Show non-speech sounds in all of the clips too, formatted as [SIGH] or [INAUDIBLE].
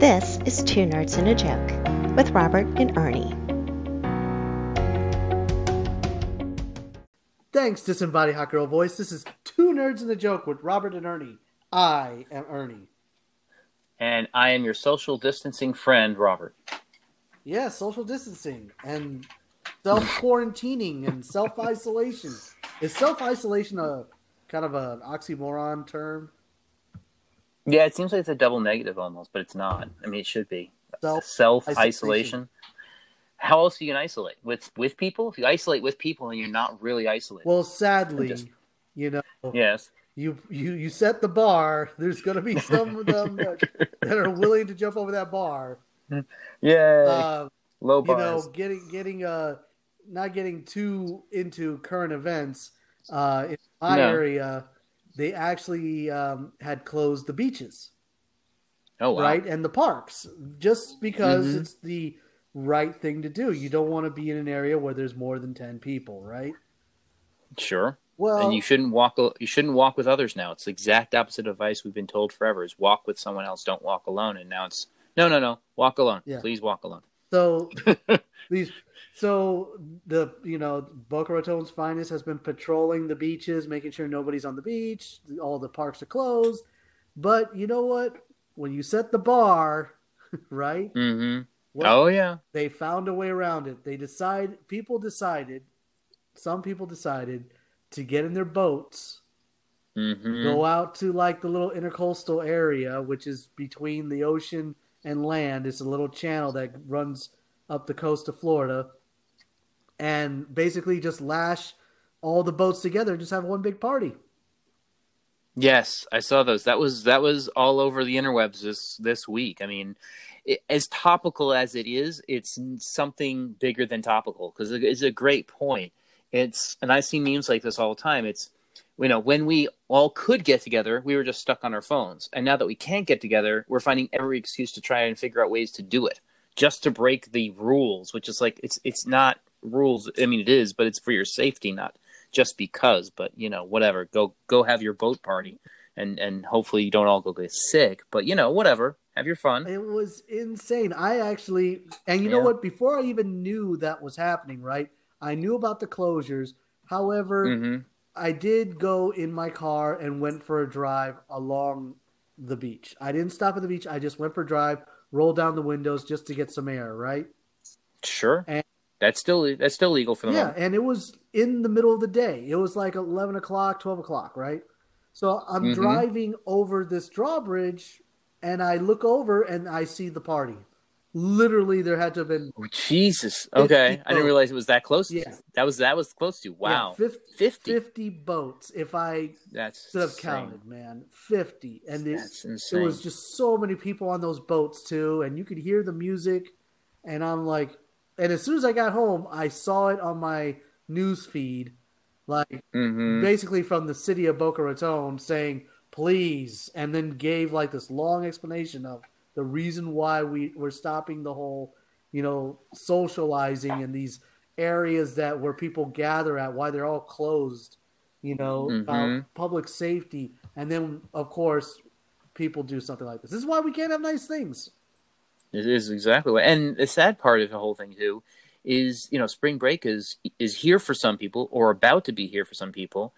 This is Two Nerds and a Joke with Robert and Ernie. Thanks, Disembodied Hot Girl Voice. This is Two Nerds and a Joke with Robert and Ernie. I am Ernie. And I am your social distancing friend, Robert. Yeah, social distancing and self quarantining and self isolation. Is self isolation a kind of an oxymoron term? Yeah, it seems like it's a double negative almost, but it's not. I mean, it should be Self- isolation. How else you can isolate with with people? If you isolate with people, and you're not really isolated. Well, sadly, Just- you know, yes. you you you set the bar. There's going to be some of them [LAUGHS] that, that are willing to jump over that bar. [LAUGHS] Yeah. Uh, Low you know, getting getting uh not getting too into current events. Uh, in my No. area, they actually um, had closed the beaches, oh wow. right, and the parks, just because Mhm. it's the right thing to do. You don't want to be in an area where there's more than ten people, right? Sure. Well, and you shouldn't walk. You shouldn't walk with others now. It's the exact opposite advice we've been told forever: is walk with someone else. Don't walk alone. And now it's no, no, no. Walk alone. Yeah. Please walk alone. So [LAUGHS] these, so the you know Boca Raton's finest has been patrolling the beaches, making sure nobody's on the beach. All the parks are closed, but you know what? When you set the bar, [LAUGHS] right? hmm What, Oh yeah. They found a way around it. They decide. People decided. Some people decided to get in their boats, hmm go out to like the little intercoastal area, which is between the ocean and land. It's a little channel that runs up the coast of Florida, and basically just lash all the boats together and just have one big party. Yes, I saw those. That was that was all over the interwebs this this week. I mean, it, as topical as it is, it's something bigger than topical because it's a great point. It's and I see memes like this all the time. It's you know when we all could get together, we were just stuck on our phones, and now that we can't get together, we're finding every excuse to try and figure out ways to do it, just to break the rules. Which is like it's it's not rules. I mean, it is, but it's for your safety, not just because. But you know, whatever. Go go have your boat party, and and hopefully you don't all go get sick. But you know, whatever. Have your fun. It was insane. I actually, and you know what? Before I even knew that was happening, right? I knew about the closures. However, hmm I did go in my car and went for a drive along the beach. I didn't stop at the beach. I just went for a drive, rolled down the windows just to get some air, right? Sure. And- that's still that's still legal for the Yeah, moment. and it was in the middle of the day. It was like 11 o'clock, 12 o'clock, right? So I'm Mhm. driving over this drawbridge and I look over and I see the party. Literally, there had to have been Oh, Jesus. Okay, I didn't realize it was that close. to- Yeah. That was that was close to. yeah, Wow. 50, 50. 50 boats. If I That's should have insane. counted, man. 50. And it, there was just so many people on those boats too and you could hear the music and i'm like and as soon as i got home i saw it on my news feed like hmm basically from the city of boca raton saying please and then gave like this long explanation of the reason why we, we're stopping the whole you know socializing in these areas that where people gather at why they're all closed you know about Mhm. public safety and then of course people do something like this this is why we can't have nice things It is exactly what. And the sad part of the whole thing too is, you know, spring break is is here for some people or about to be here for some people,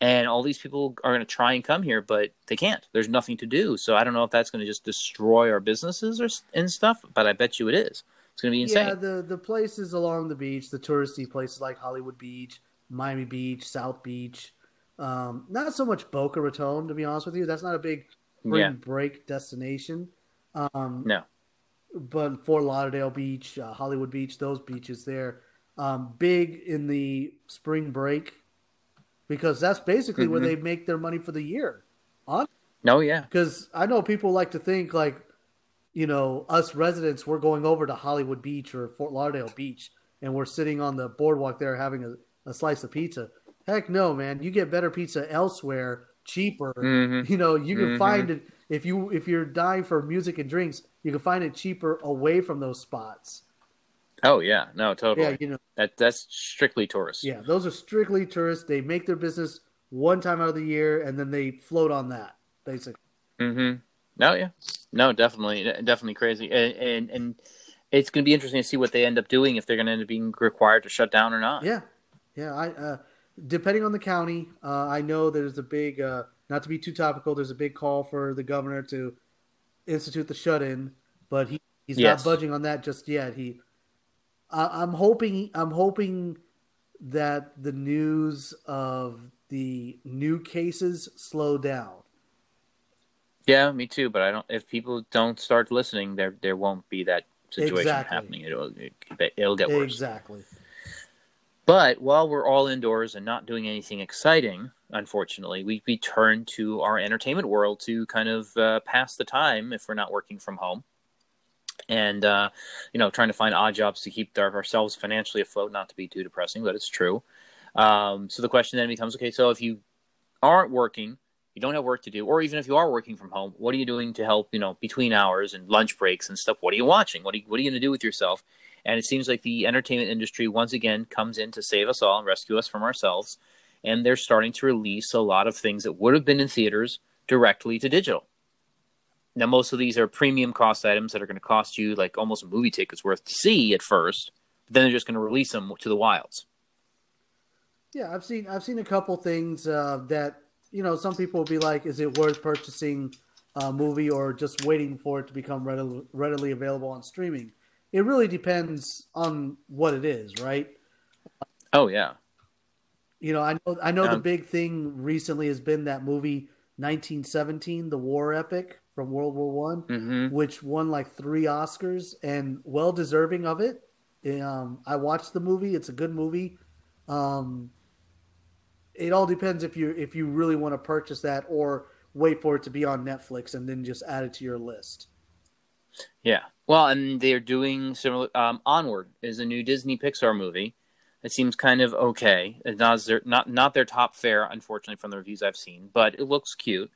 and all these people are going to try and come here, but they can't. There's nothing to do. So I don't know if that's going to just destroy our businesses or and stuff. But I bet you it is. It's going to be insane. yeah the the places along the beach the touristy places like hollywood beach miami beach south beach um, not so much boca raton to be honest with you that's not a big spring Yeah. break destination um, No. but Fort Lauderdale Beach, uh, Hollywood Beach, those beaches there, um, big in the spring break because that's basically where Mhm. they make their money for the year. On No, yeah. because I know people like to think like, you know, us residents we're going over to Hollywood Beach or Fort Lauderdale Beach and we're sitting on the boardwalk there having a, a slice of pizza. Heck no, man! You get better pizza elsewhere, cheaper. hmm You know, you can Mhm. find it if you if you're dying for music and drinks, you can find it cheaper away from those spots. Oh yeah. No, totally. Yeah, you know, That that's strictly tourists. yeah, those are strictly tourists. They make their business one time out of the year, and then they float on that basically. Mm-hmm. No, yeah. No, definitely, definitely crazy, and and, and it's going to be interesting to see what they end up doing if they're going to end up being required to shut down or not. Yeah, yeah. I uh, depending on the county, uh, I know there's a big. Uh, not to be too topical, there's a big call for the governor to institute the shut-in, but he, he's Yes. not budging on that just yet. He, I, I'm hoping, I'm hoping that the news of the new cases slow down. Yeah, me too. But I don't. If people don't start listening, there there won't be that situation Exactly. happening. It'll it'll get worse. Exactly. But while we're all indoors and not doing anything exciting, unfortunately, we, we turn to our entertainment world to kind of uh, pass the time if we're not working from home. And, uh, you know, trying to find odd jobs to keep our, ourselves financially afloat, not to be too depressing, but it's true. Um, so the question then becomes okay, so if you aren't working, you don't have work to do, or even if you are working from home, what are you doing to help, you know, between hours and lunch breaks and stuff? What are you watching? What are you, what are you going to do with yourself? And it seems like the entertainment industry once again comes in to save us all and rescue us from ourselves. And they're starting to release a lot of things that would have been in theaters directly to digital. Now, most of these are premium cost items that are going to cost you like almost a movie ticket's worth to see at first. But then they're just going to release them to the wilds. Yeah, I've seen I've seen a couple things uh, that you know some people will be like, is it worth purchasing a movie or just waiting for it to become readily, readily available on streaming? It really depends on what it is, right? Oh yeah, You know, I know I know the Um, big thing recently has been that movie 1917, the war epic from World War One, hmm which won like three Oscars and well deserving of it. Um, I watched the movie; it's a good movie. Um, it all depends if you if you really want to purchase that or wait for it to be on Netflix and then just add it to your list. yeah. Well, and they're doing similar. Um, Onward is a new Disney Pixar movie. It seems kind of okay. It's not their, not not their top fare, unfortunately, from the reviews I've seen, but it looks cute.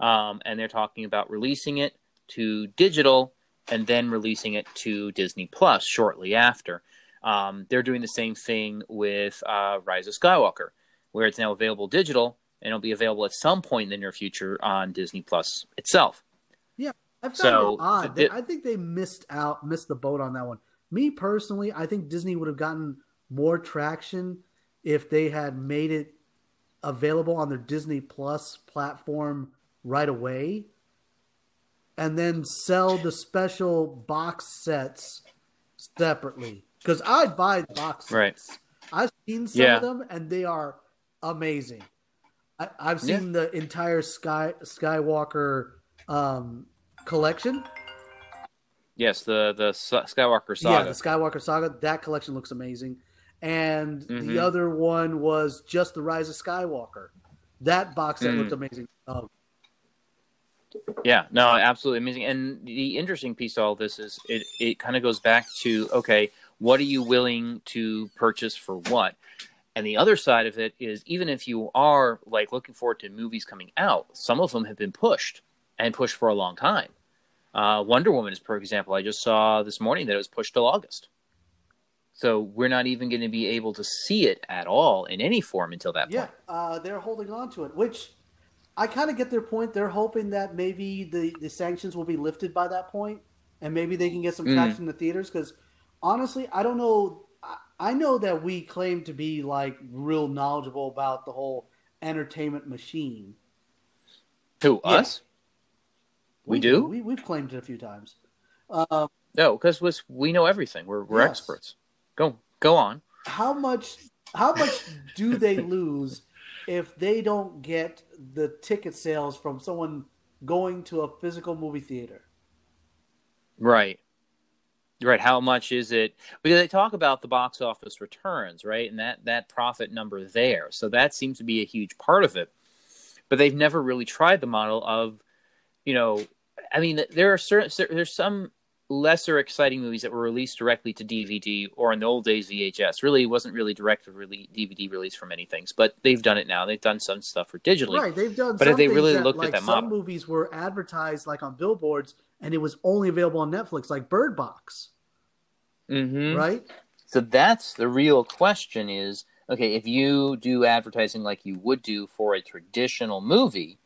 Um, and they're talking about releasing it to digital and then releasing it to Disney Plus shortly after. Um, they're doing the same thing with uh, Rise of Skywalker, where it's now available digital and it'll be available at some point in the near future on Disney Plus itself. Yeah, I found So, it odd. I think they missed out, missed the boat on that one. Me personally, I think Disney would have gotten more traction if they had made it available on their Disney Plus platform right away, and then sell the special box sets separately. Because I'd buy the box sets. Right. I've seen some Yeah. of them, and they are amazing. I, I've seen the entire Sky Skywalker um, collection. Yes, the the Skywalker Saga. Yeah, the Skywalker saga. That collection looks amazing. And Mhm. the other one was just the Rise of Skywalker. That box set Mm. looked amazing. Oh, Yeah, no, absolutely amazing. And the interesting piece to all this is it, it kind of goes back to okay, what are you willing to purchase for what? And the other side of it is even if you are like looking forward to movies coming out, some of them have been pushed and pushed for a long time. Uh, Wonder Woman is, for example, I just saw this morning that it was pushed till August. So we're not even going to be able to see it at all in any form until that yeah, point. uh, they're holding on to it, which I kind of get their point. They're hoping that maybe the, the sanctions will be lifted by that point, and maybe they can get some Mm. traction in the theaters. Because honestly, I don't know. I, I know that we claim to be like real knowledgeable about the whole entertainment machine. Who Yeah. us? We do? We, we've claimed it a few times. Um, No, because we know everything. We're we're Yes. experts. Go go on. how much how much do they lose if they don't get the ticket sales from someone going to a physical movie theater? Right. Right. How much is it? Because they talk about the box office returns, right? And that, that profit number there. So that seems to be a huge part of it. But they've never really tried the model of, you know, I mean, there are certain, there's some lesser exciting movies that were released directly to DVD or in the old days VHS. Really, it wasn't really direct to release, DVD release for many things, but they've done it now. They've done some stuff for digitally. Right, they've done. But some have they really that, looked at like, that some model? movies were advertised like on billboards, and it was only available on Netflix, like Bird Box. Mm-hmm. Right? So that's the real question is okay, if you do advertising like you would do for a traditional movie,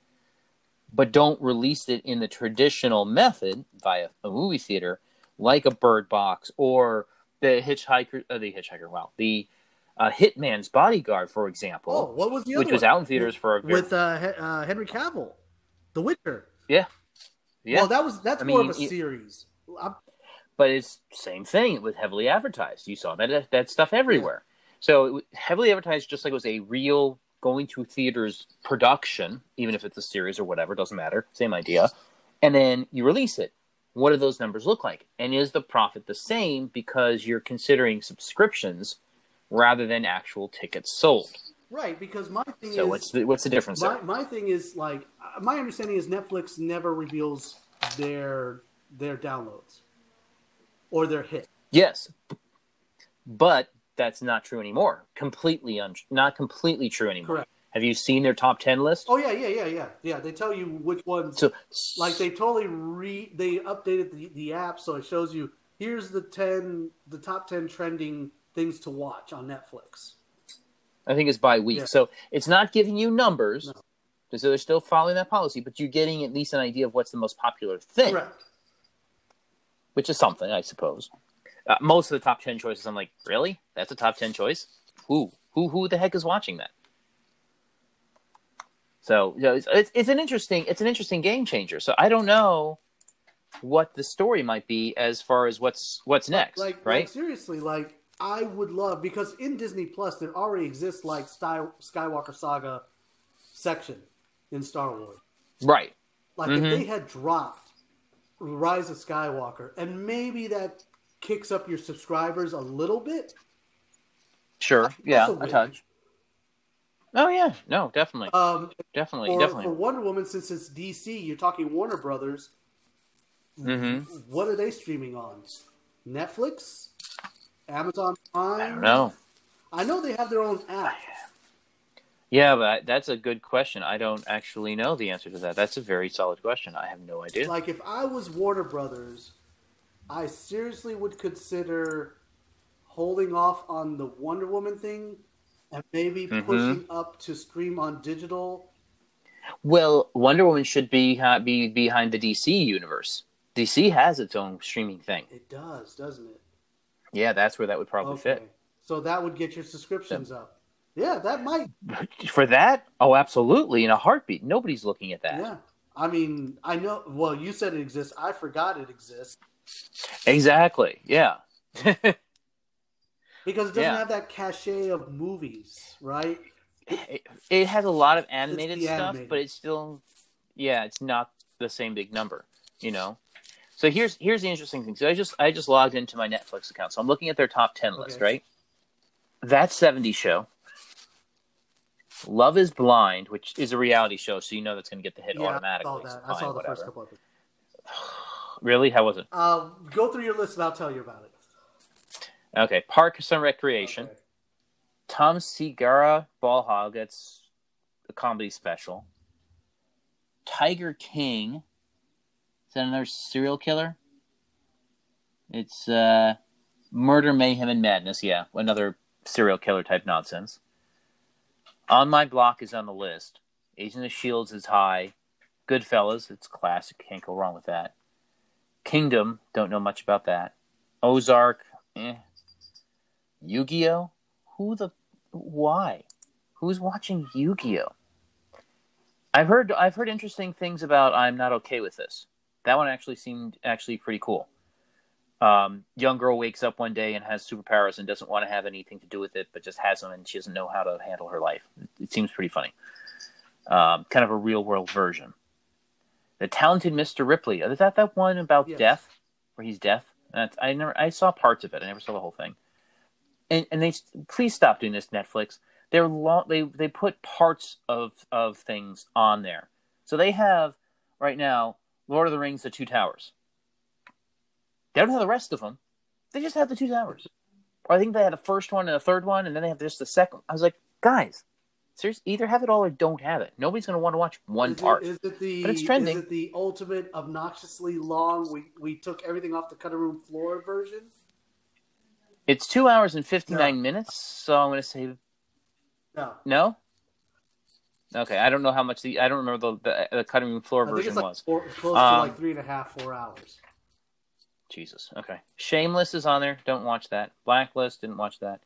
but don't release it in the traditional method via a movie theater, like a Bird Box or the Hitchhiker, uh, the Hitchhiker, wow, the uh, Hitman's Bodyguard, for example, Oh, what was the other which was one? out in theaters for a very, with uh, He- uh, Henry Cavill, The Witcher. yeah, yeah. Well, that was that's I more mean, of a you- series. I'm, but it's same thing. It was heavily advertised. You saw that that stuff everywhere. So it was heavily advertised, just like it was a real going to theaters production, even if it's a series or whatever, doesn't matter. Same idea. And then you release it. What do those numbers look like? And is the profit the same because you're considering subscriptions rather than actual tickets sold? right, because my thing So is what's the what's the difference my, there? my thing is like my understanding is Netflix never reveals their their downloads or their hit. Yes, but that's not true anymore. Completely un- not completely true anymore. Correct. Have you seen their top ten list? Oh yeah, yeah, yeah, yeah, yeah. They tell you which ones. So like they totally re they updated the, the app so it shows you here's the ten the top ten trending things to watch on Netflix. I think it's by week. Yeah. So it's not giving you numbers. No. So they're still following that policy, but you're getting at least an idea of what's the most popular thing, Correct. which is something, I suppose. Uh, most of the top ten choices, I'm like, really? That's a top ten choice? Who? Who? Who the heck is watching that? So you know, it's, it's it's an interesting it's an interesting game changer. So I don't know what the story might be as far as what's what's next, Like, right? like seriously, like I would love because in Disney Plus there already exists like Sky, Skywalker Saga section in Star Wars. right. Like Mhm. if they had dropped Rise of Skywalker and maybe that kicks up your subscribers a little bit. Sure. Yeah. a touch. Oh yeah. No. Definitely. Um, definitely. for, definitely. for Wonder Woman, since it's DC, you're talking Warner Brothers. Mm-hmm. What are they streaming on? Netflix, Amazon Prime. I don't know. I know they have their own app. Yeah, but that's a good question. I don't actually know the answer to that. That's a very solid question. I have no idea. Like if I was Warner Brothers, I seriously would consider holding off on the Wonder Woman thing and maybe Mhm. pushing up to stream on digital. Well, Wonder Woman should be ha- be behind the DC universe. DC has its own streaming thing. It does, doesn't it? Yeah, that's where that would probably Okay. So that would get your subscriptions up. Yeah, that might. [LAUGHS] For that, oh, absolutely, in a heartbeat. Nobody's looking at that. Yeah. I mean, I know. Well, you said it exists. I forgot it exists Exactly. Yeah. [LAUGHS] because it doesn't Yeah. have that cachet of movies, right? it, it has a lot of animated stuff, animated. but it's still, yeah, it's not the same big number, you know. So here's here's the interesting thing. So I just I just logged into my Netflix account, so I'm looking at their top ten list, right? That '70s show, Love Is Blind, which is a reality show, so you know that's going to get the hit yeah, automatically. I saw that. I saw the whatever. first couple episodes. [SIGHS] Really? How was it? Uh, go through your list and I'll tell you about it. Okay, Parks and Recreation. Okay. Tom Segura Ball Hog. That's a comedy special. Tiger King. Is that another serial killer? It's uh, Murder, Mayhem, and Madness. Yeah, another serial killer type nonsense. On My Block is on the list. Agent of Shields is high. Goodfellas, it's classic. Can't go wrong with that. Kingdom, don't know much about that. Ozark, eh. Yu-Gi-Oh, who the why? Who's watching Yu-Gi-Oh? I've heard I've heard interesting things about I'm not okay with this. That one actually seemed actually pretty cool. Um, young girl wakes up one day and has superpowers and doesn't want to have anything to do with it, but just has them and she doesn't know how to handle her life. It seems pretty funny. Um, kind of a real world version. The Talented Mr. Ripley. Is that that one about Yes. death, where he's deaf? That's, I never I saw parts of it. I never saw the whole thing and and they please stop doing this Netflix. They're long, they they put parts of of things on there. So they have right now Lord of the Rings: The Two Towers. They don't have the rest of them. They just have the two towers. Or I think they had the first one and the third one, and then they have just the second. I was like, guys, seriously, either have it all or don't have it. Nobody's going to want to watch one is part. It, is it the But it's trending. Is it the ultimate obnoxiously long? We we took everything off the cutting room floor version. It's two hours and fifty nine minutes, so I'm going to say No, no. Okay, I don't know how much the I don't remember the the, the cutting room floor I think version like was. four, close to Um, like three and a half, four hours. Jesus. Okay. Shameless is on there. Don't watch that. Blacklist. Didn't watch that.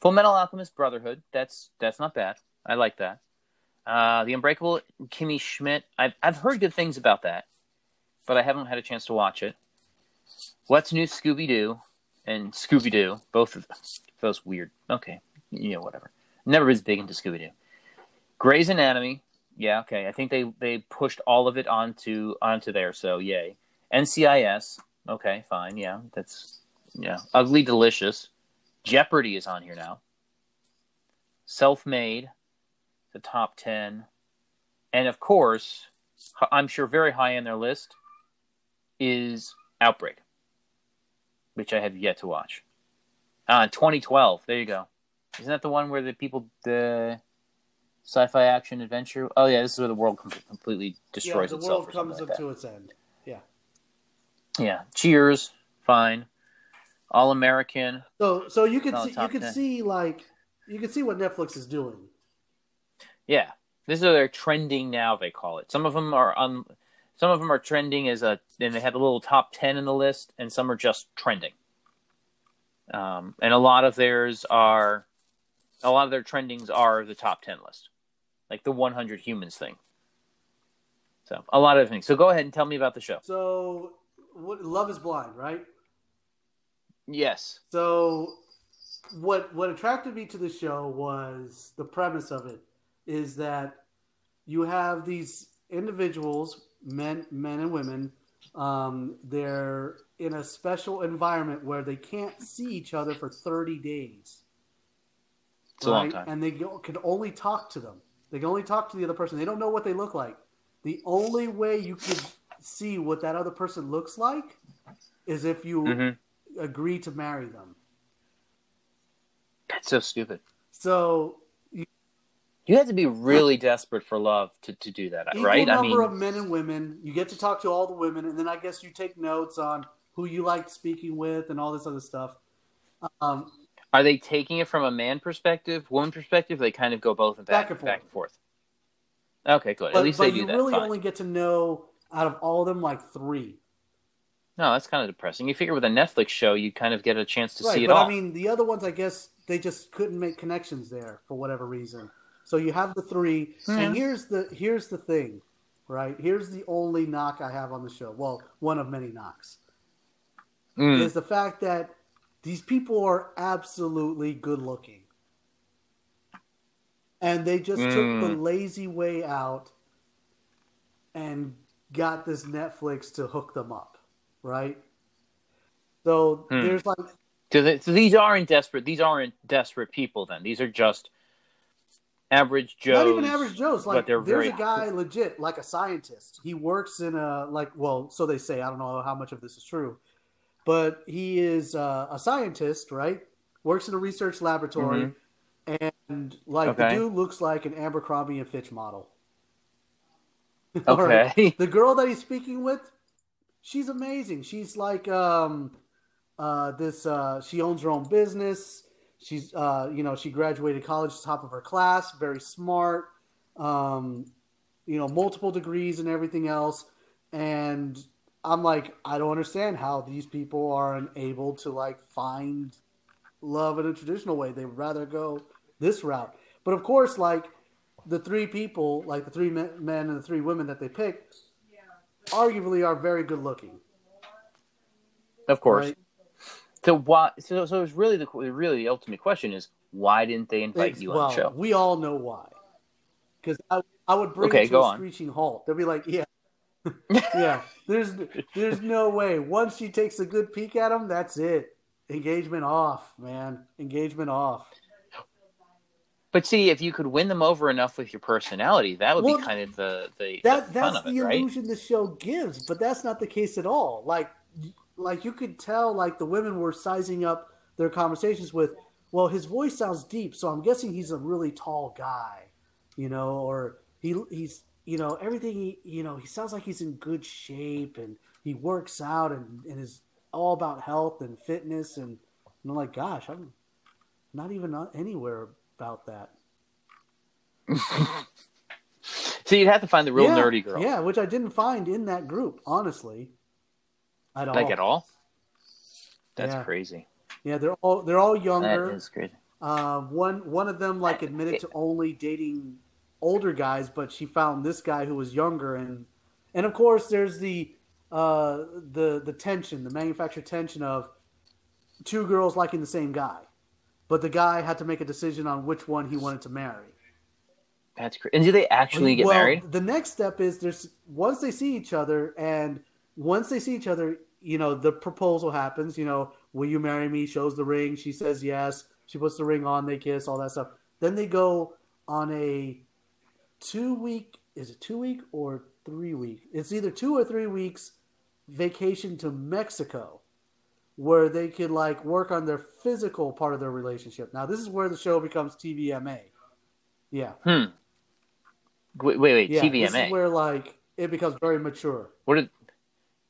Full Metal Alchemist Brotherhood. That's that's not bad. I like that. Uh, the Unbreakable Kimmy Schmidt. I've I've heard good things about that, but I haven't had a chance to watch it. What's New Scooby Doo and Scooby Doo. Both of those weird. Okay. You know whatever. Never was big into Scooby Doo. Grey's Anatomy. Yeah. Okay. I think they they pushed all of it onto onto there. So yay. NCIS. Okay, fine. Yeah, that's yeah. Ugly Delicious. Jeopardy is on here now. Self Made, the top ten, and of course, I'm sure very high on their list is Outbreak, which I have yet to watch. Ah, 2012. There you go. Isn't that the one where the people the sci-fi action adventure? Oh yeah, this is where the world com- completely Yeah, destroys the itself. world or something comes like up that. to its end. Yeah. Yeah. Cheers. Fine. All American. So so you could see you could 10. see like you can see what Netflix is doing. Yeah. This is their trending now. They call it. Some of them are on. Some of them are trending as a. and they have a little top ten in the list, and some are just trending. Um, and a lot of theirs are. A lot of their trendings are the top ten list, like the 100 humans thing. So a lot of things. So go ahead and tell me about the show. So what, Love is Blind, right? Yes. So what what attracted me to the show was the premise of it is that you have these individuals, men men and women, um, they're in a special environment where they can't see each other for 30 days. It's time. And they can only talk to them. They can only talk to the other person. They don't know what they look like. The only way you could see what that other person looks like is if you hmm agree to marry them. That's so stupid. So You have to be really desperate for love to, to do that, equal right? I number mean, of men and women. You get to talk to all the women, and then I guess you take notes on who you like speaking with and all this other stuff. Um, Are they taking it from a man perspective, woman perspective? They kind of go both and back, Back and back and forth. Okay, good. but At least but they do you that. really Fine. only get to know out of all of them like three. No, that's kind of depressing. You figure with a Netflix show, you kind of get a chance to right, see it but all. I mean, the other ones, I guess they just couldn't make connections there for whatever reason. So you have the three, Yeah. and here's the here's the thing, right? Here's the only knock I have on the show. Well, one of many knocks. Mm, is the fact that these people are absolutely good looking. And they just took the Mm. lazy way out and got this Netflix to hook them up, right? So Hmm. there's like so, they, so these aren't desperate. These aren't desperate people. Then these are just average Joe. not even average Joes. Like there's a guy legit, like a scientist. He works in a like well, so they say. I don't know how much of this is true, but he is uh, a scientist, right? Works in a research laboratory, and like the Mm-hmm. Dude looks like an Abercrombie and Fitch model. [LAUGHS] All right. Okay. The girl that he's speaking with, she's amazing. She's like um uh this uh she owns her own business. She's uh you know, she graduated college top of her class, very smart. Um you know, multiple degrees and everything else. And I'm like, I don't understand how these people are unable to like find love in a traditional way. They would rather go this route. But of course, like the three people, like the three men and the three women that they picked, arguably are very good looking. of course. Right? So why? So so it's really the really the ultimate question is why didn't they invite Ex- you well, on the show? we all know why. Because I, I would bring Okay, it to go a on. screeching halt. They'll be like, yeah, [LAUGHS] yeah. There's there's no way. Once she takes a good peek at him, that's it. Engagement off, man. Engagement off. But see, if you could win them over enough with your personality, that would Well, be kind of the the, That the that's of it, the right? illusion the show gives, but that's not the case at all. Like like you could tell like the women were sizing up their conversations with, well, his voice sounds deep, so I'm guessing he's a really tall guy, you know, or he he's you know everything he you know he sounds like he's in good shape and he works out and, and is all about health and fitness and, and I'm like, gosh, I'm not even anywhere about that. [LAUGHS] So you'd have to find the real yeah, nerdy girl. Yeah, which I didn't find in that group, honestly. At all. Like at all? That's Yeah. crazy. Yeah, they're all they're all younger. is crazy. Uh, one one of them like admitted to only dating older guys, but she found this guy who was younger, and and of course there's the uh, the the tension, the manufactured tension of two girls liking the same guy, but the guy had to make a decision on which one he wanted to marry. That's crazy. And do they actually get well, married? The next step is there's once they see each other, and once they see each other, you know, the proposal happens. You know, will you marry me? Shows the ring. She says yes. She puts the ring on. They kiss. All that stuff. Then they go on a two week. Is it two week or three week? It's either two or three weeks vacation to Mexico, where they could like work on their physical part of their relationship. Now this is where the show becomes TVMA. Yeah. Hmm. Wait, wait, wait. Yeah, this TVMA. is where like it becomes very mature. What did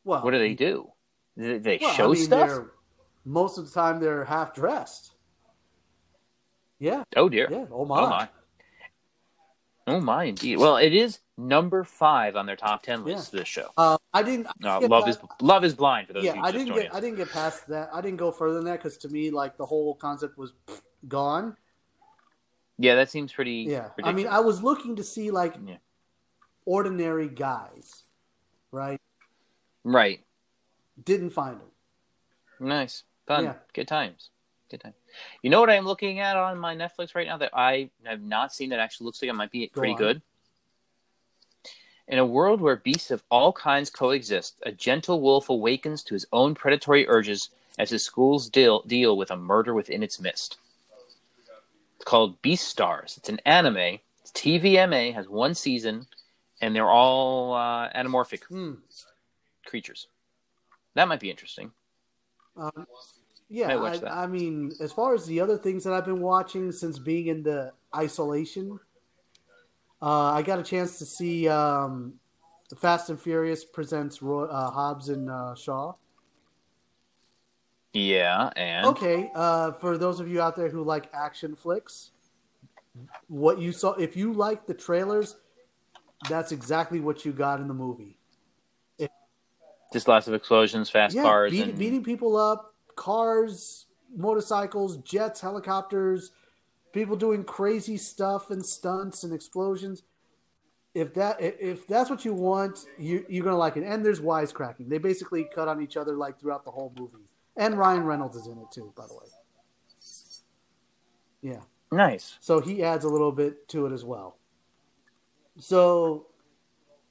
Well, what do they do? They, they well, show I mean, stuff? Most of the time, they're half dressed. Yeah, Oh dear. yeah. Oh my. Oh my. Oh my, indeed. Well, it is number five on their top ten list. This show. Uh, I didn't. I Uh, didn't get love past- is love is blind for those Yeah, I didn't get. us. I didn't get past that. I didn't go further than that because to me, like the whole concept was gone. Yeah, that seems pretty. Yeah, ridiculous. I mean, I was looking to see like Yeah. ordinary guys, right? Right. Didn't find them. Nice, fun, Yeah. good times, good time. You know what I'm looking at on my Netflix right now that I have not seen that actually looks like it might be Go pretty on. good. In a world where beasts of all kinds coexist, a gentle wolf awakens to his own predatory urges as his schools deal deal with a murder within its midst. It's called Beastars. It's an anime. It's TVMA has one season, and they're all uh, anamorphic Hmm. Creatures. That might be interesting. Um, yeah, I. I mean, as far as the other things that I've been watching since being in the isolation, uh, I got a chance to see um, Fast and Furious presents Roy, uh, Hobbs and uh, Shaw. Yeah, and Okay, uh, for those of you out there who like action flicks, what you saw, if you like the trailers, that's exactly what you got in the movie. Just lots of explosions, fast yeah, cars, beat- and beating people up, cars, motorcycles, jets, helicopters, people doing crazy stuff and stunts and explosions. If that if- if that's what you want, you you're gonna like it. And there's wisecracking. They basically cut on each other like throughout the whole movie. And Ryan Reynolds is in it too, by the way. Yeah. nice. So he adds a little bit to it as well. So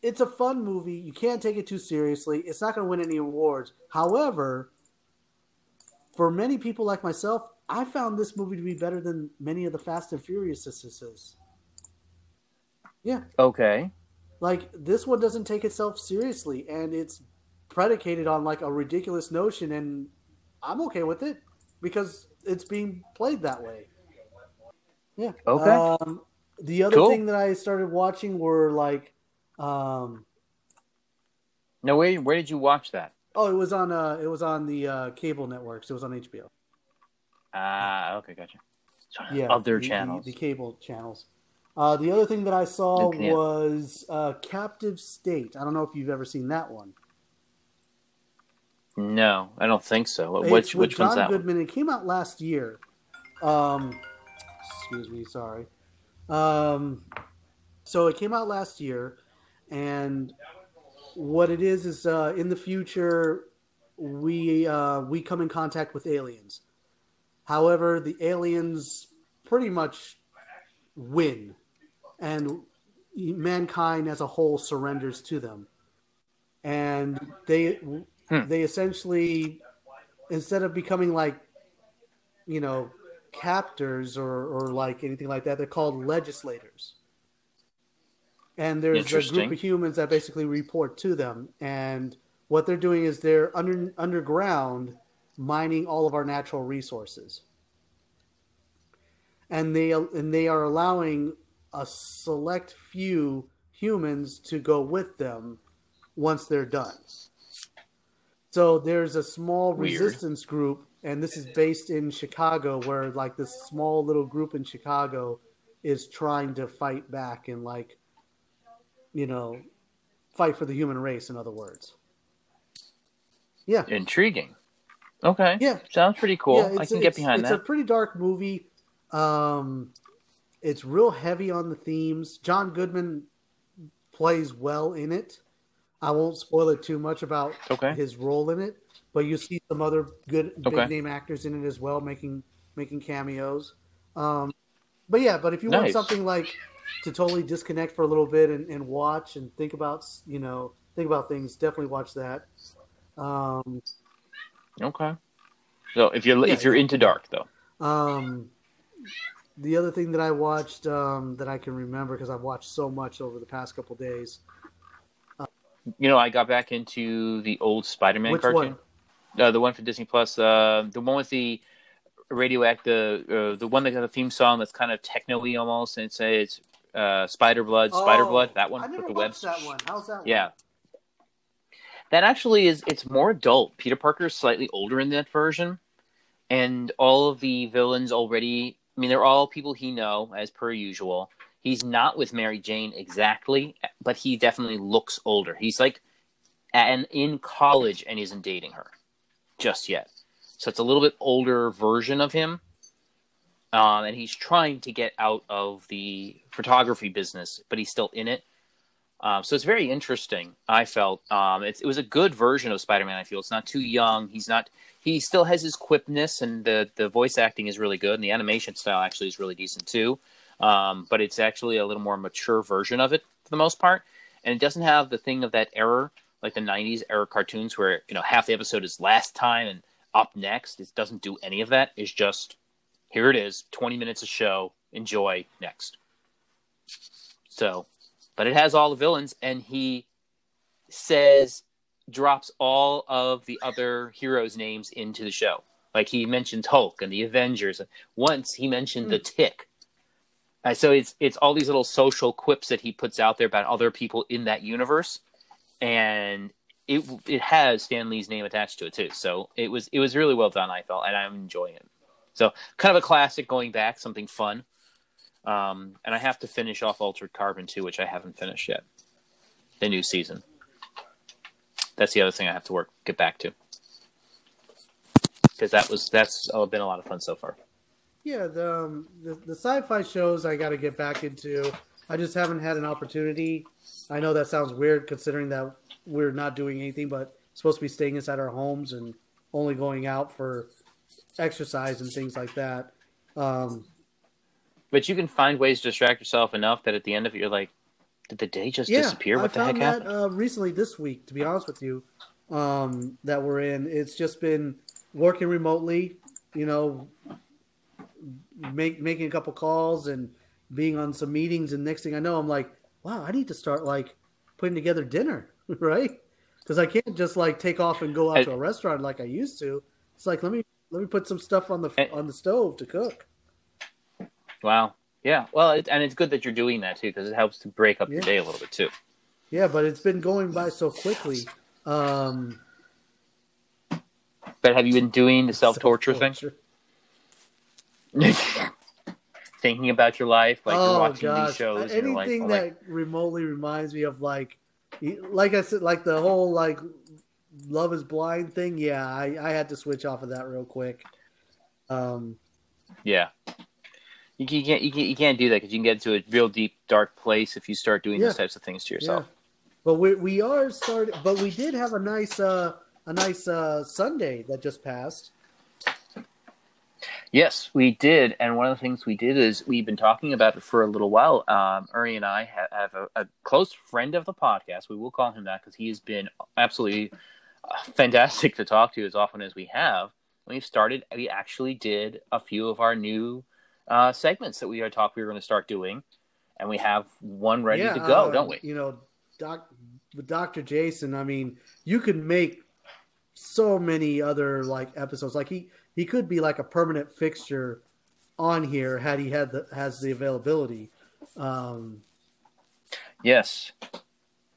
it's a fun movie. You can't take it too seriously. It's not going to win any awards. However, for many people like myself, I found this movie to be better than many of the Fast and Furious sisters. Yeah, Okay, like this one doesn't take itself seriously, and it's predicated on like a ridiculous notion, and I'm okay with it because it's being played that way. Yeah. Okay. Um, the other Cool. thing that I started watching were like, um, now where where did you watch that? oh, it was on uh, it was on the uh, cable networks. It was on HBO. Ah, okay, gotcha. So Yeah, other the- the- channels. the, cable channels. Uh, the other thing that I saw yeah. was uh, Captive State. I don't know if you've ever seen that one. no, I don't think so. It's Which which one's John that? One? It came out last year. Um, excuse me, sorry. Um, so it came out last year, and what it is is uh, in the future we uh, we come in contact with aliens. However, the aliens pretty much win, and mankind as a whole surrenders to them, and they Hmm. they essentially instead of becoming like you know captors or, or like anything like that they're called legislators and there's a group of humans that basically report to them. And what they're doing is they're under underground mining all of our natural resources. And they and they are allowing a select few humans to go with them once they're done. So there's a small Weird. resistance group, and this is based in Chicago, where like this small little group in Chicago is trying to fight back and like you know, fight for the human race. In other words, yeah, Intriguing. Okay. yeah, Sounds pretty cool. Yeah, I can get behind it's that. It's a pretty dark movie. Um, it's real heavy on the themes. John Goodman plays well in it. I won't spoil it too much about Okay. his role in it, but you see some other good big Okay. name actors in it as well, making making cameos. Um, but yeah, but if you want something like to totally disconnect for a little bit and, and watch and think about you know think about things, definitely watch that. Um, Okay. So if you're Yeah, if you're into dark though, Um, the other thing that I watched um, that I can remember because I've watched so much over the past couple days. you know, I got back into the old Spider-Man cartoon. Uh, the one for Disney Plus, uh, the one with the radioactive, uh, the one that got a theme song that's kind of techno-y almost, and it's it's uh, Spider Blood, Spider Blood. That one with the webs. that one. How's that? Yeah. That actually is it's more adult. Peter Parker is slightly older in that version. And all of the villains already I mean they're all people he know as per usual. He's not with Mary Jane exactly, but he definitely looks older. He's like and in college and isn't dating her just yet. So it's a little bit older version of him. Um, and he's trying to get out of the photography business, but he's still in it. Um, so it's very interesting. I felt um, it's, it was a good version of Spider-Man. I feel it's not too young. He's not. He still has his quipness, and the the voice acting is really good, and the animation style actually is really decent too. Um, but it's actually a little more mature version of it for the most part, and it doesn't have the thing of that error like the '90s era cartoons where you know half the episode is last time and up next. It doesn't do any of that. It's just here it is, 20 minutes of show. Enjoy next. So but it has all the villains and he says drops all of the other heroes names into the show. Like he mentions hulk and the avengers. Once he mentioned the tick. Uh, so it's it's all these little social quips that he puts out there about other people in that universe. And it it has stan lee's name attached to it too. So it was it was really well done i felt and i'm enjoying it so kind of a classic going back something fun um, and I have to finish off Altered Carbon too, which I haven't finished yet. The new season. That's the other thing I have to work get back to because that was that's oh, been a lot of fun so far. Yeah, the, um, the the sci-fi shows I got to get back into. I just haven't had an opportunity. I know that sounds weird considering that we're not doing anything but supposed to be staying inside our homes and only going out for exercise and things like that. Um, But you can find ways to distract yourself enough that at the end of it, you're like, "Did the day just yeah, disappear? What I the heck that happened?" uh, recently this week. To be honest with you, um, that we're in, it's just been working remotely. You know, make, making a couple calls and being on some meetings, and next thing I know, I'm like, wow, I need to start like putting together dinner, [LAUGHS] right? Because I can't just like take off and go out I- to a restaurant like I used to. It's like let me let me put some stuff on the And- on the stove to cook. Wow. Yeah. Well, it, and it's good that you're doing that too because it helps to break up your day a little bit too. Yeah, but it's been going by so quickly. Um, But have you been doing the self torture thing? [LAUGHS] Thinking about your life, like you're oh watching gosh, these shows, and you're like, anything oh, that like, remotely reminds me of like, like I said, like the whole like Love Is Blind thing. Yeah, I, I had to switch off of that real quick. Um, yeah. You, can- you can't you can't you can't do that because you can get into a real deep dark place if you start doing Yeah. those types of things to yourself. yeah, but we we are starting. But we did have a nice uh a nice uh Sunday that just passed. Yes, we did, and one of the things we did is we've been talking about it for a little while. Um, Ernie and I ha- have a, a close friend of the podcast. We will call him that because he has been absolutely fantastic [LAUGHS] to talk to as often as we have. When we started, we actually did a few of our new uh, segments that we had talked we were going to start doing, and we have one ready yeah, to go, uh, don't we? You know, doc with Doctor Jason. I mean, you could make so many other like episodes. Like he he could be like a permanent fixture on here had he had the has the availability. Um, Yes.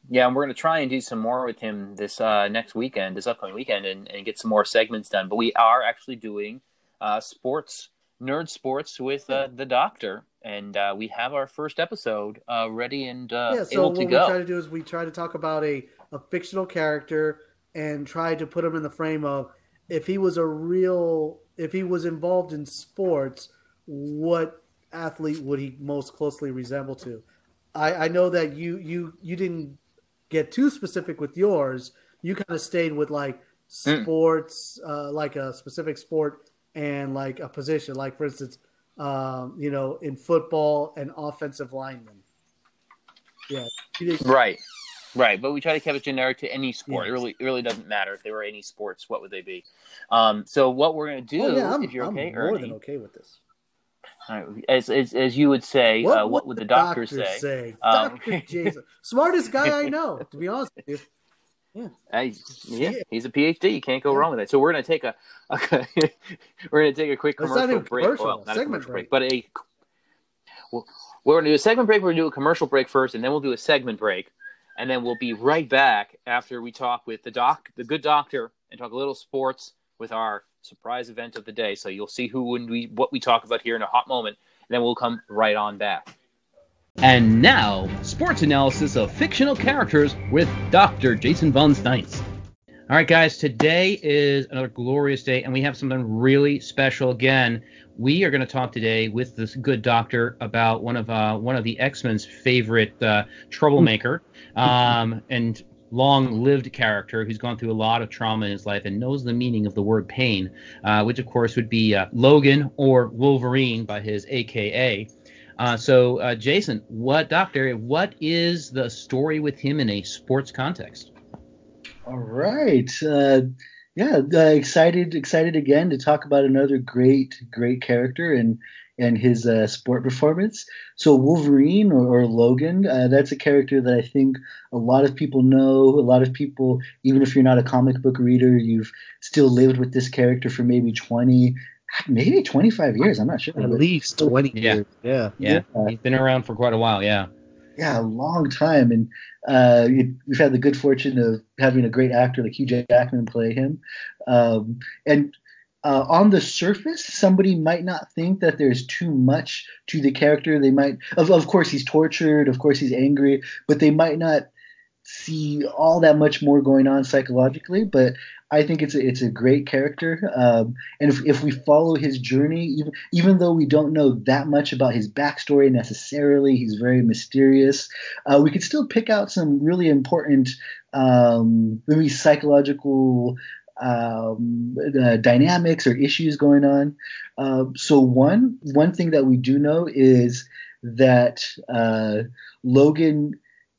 Yeah, and we're going to try and do some more with him this uh, next weekend, this upcoming weekend, and, and get some more segments done. But we are actually doing uh, sports Nerd Sports with uh, the Doctor, and uh, we have our first episode uh, ready and uh, yeah, so able what to we try to do is we try to talk about a, a fictional character and try to put him in the frame of if he was a real if he was involved in sports, what athlete would he most closely resemble to? I, I know that you you you didn't get too specific with yours. You kind of stayed with like Mm. sports, uh, like a specific sport and like a position. Like for instance, um, you know, in football, an offensive lineman. Yeah, Right, right. But we try to keep it generic to any sport. It really, it really doesn't matter if they were any sports. What would they be? Um, so what we're gonna do, Oh, yeah, I'm, if you're I'm okay, more Ernie, than okay with this. As, as as you would say, uh, what would the doctor, say? Um, Doctor [LAUGHS] Jason, smartest guy I know. [LAUGHS] To be honest with you. Yeah, Yeah. he's a PhD. You can't go Yeah. wrong with that. So we're gonna take a, [LAUGHS] a we're gonna take a quick commercial break. commercial, well, not a segment commercial break. break, but a. Well, we're gonna do a segment break. We're gonna do a commercial break first, and then we'll do a segment break, and then we'll be right back after we talk with the doc, the good doctor, and talk a little sports with our surprise event of the day. So you'll see who and we what we talk about here in a hot moment, and then we'll come right on back. And now, sports analysis of fictional characters with Dr. Jason Von Steins. All right, guys, today is another glorious day, and we have something really special again. We are going to talk today with this good doctor about one of uh, one of the X Men's favorite uh, troublemaker um, and long-lived character who's gone through a lot of trauma in his life and knows the meaning of the word pain, uh, which of course would be uh, Logan or Wolverine by his AKA. Uh, so, uh, Jason, what doctor? What is the story with him in a sports context? All right. Uh, yeah, uh, excited, excited again to talk about another great, great character and and his uh, sport performance. So Wolverine or, or Logan, uh, that's a character that I think a lot of people know. A lot of people, even if you're not a comic book reader, you've still lived with this character for maybe 20, maybe 25 years. I'm not sure. At least 20 Yeah. years. Yeah. Yeah, Yeah. he's been around for quite a while. Yeah. yeah, a long time. And uh, we've had the good fortune of having a great actor like Hugh Jackman play him. Um, and uh, on the surface, somebody might not think that there's too much to the character. They might, of, of course, he's tortured, of course, he's angry, but they might not see all that much more going on psychologically. But I think it's a, it's a great character. Um, and if, if we follow his journey, even even though we don't know that much about his backstory necessarily, he's very mysterious. Uh, we could still pick out some really important, um, maybe psychological um, uh, dynamics or issues going on. Uh, so one one thing that we do know is that uh, Logan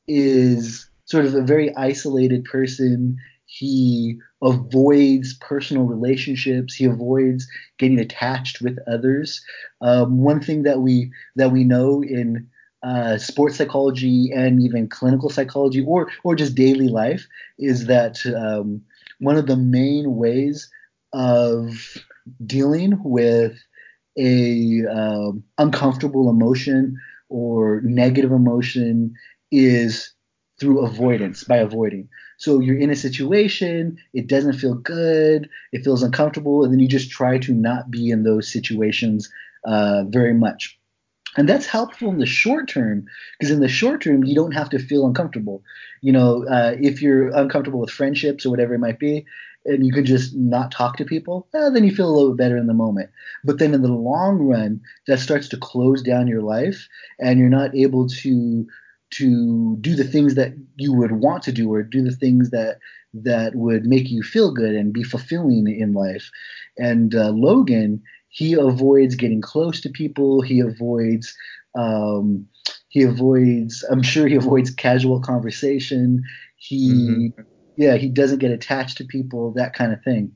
is sort of a very isolated person. He avoids personal relationships. He avoids getting attached with others. Um, one thing that we that we know in uh, sports psychology and even clinical psychology, or or just daily life, is that um, one of the main ways of dealing with a um, uncomfortable emotion or negative emotion is through avoidance by avoiding. So you're in a situation, it doesn't feel good, it feels uncomfortable, and then you just try to not be in those situations uh, very much. And that's helpful in the short term because in the short term you don't have to feel uncomfortable. You know, uh, if you're uncomfortable with friendships or whatever it might be, and you can just not talk to people, eh, then you feel a little bit better in the moment. But then in the long run, that starts to close down your life, and you're not able to to do the things that you would want to do or do the things that that would make you feel good and be fulfilling in life. And uh, Logan, he avoids getting close to people. He avoids um, he avoids. I'm sure he avoids casual conversation. He yeah he doesn't get attached to people. That kind of thing.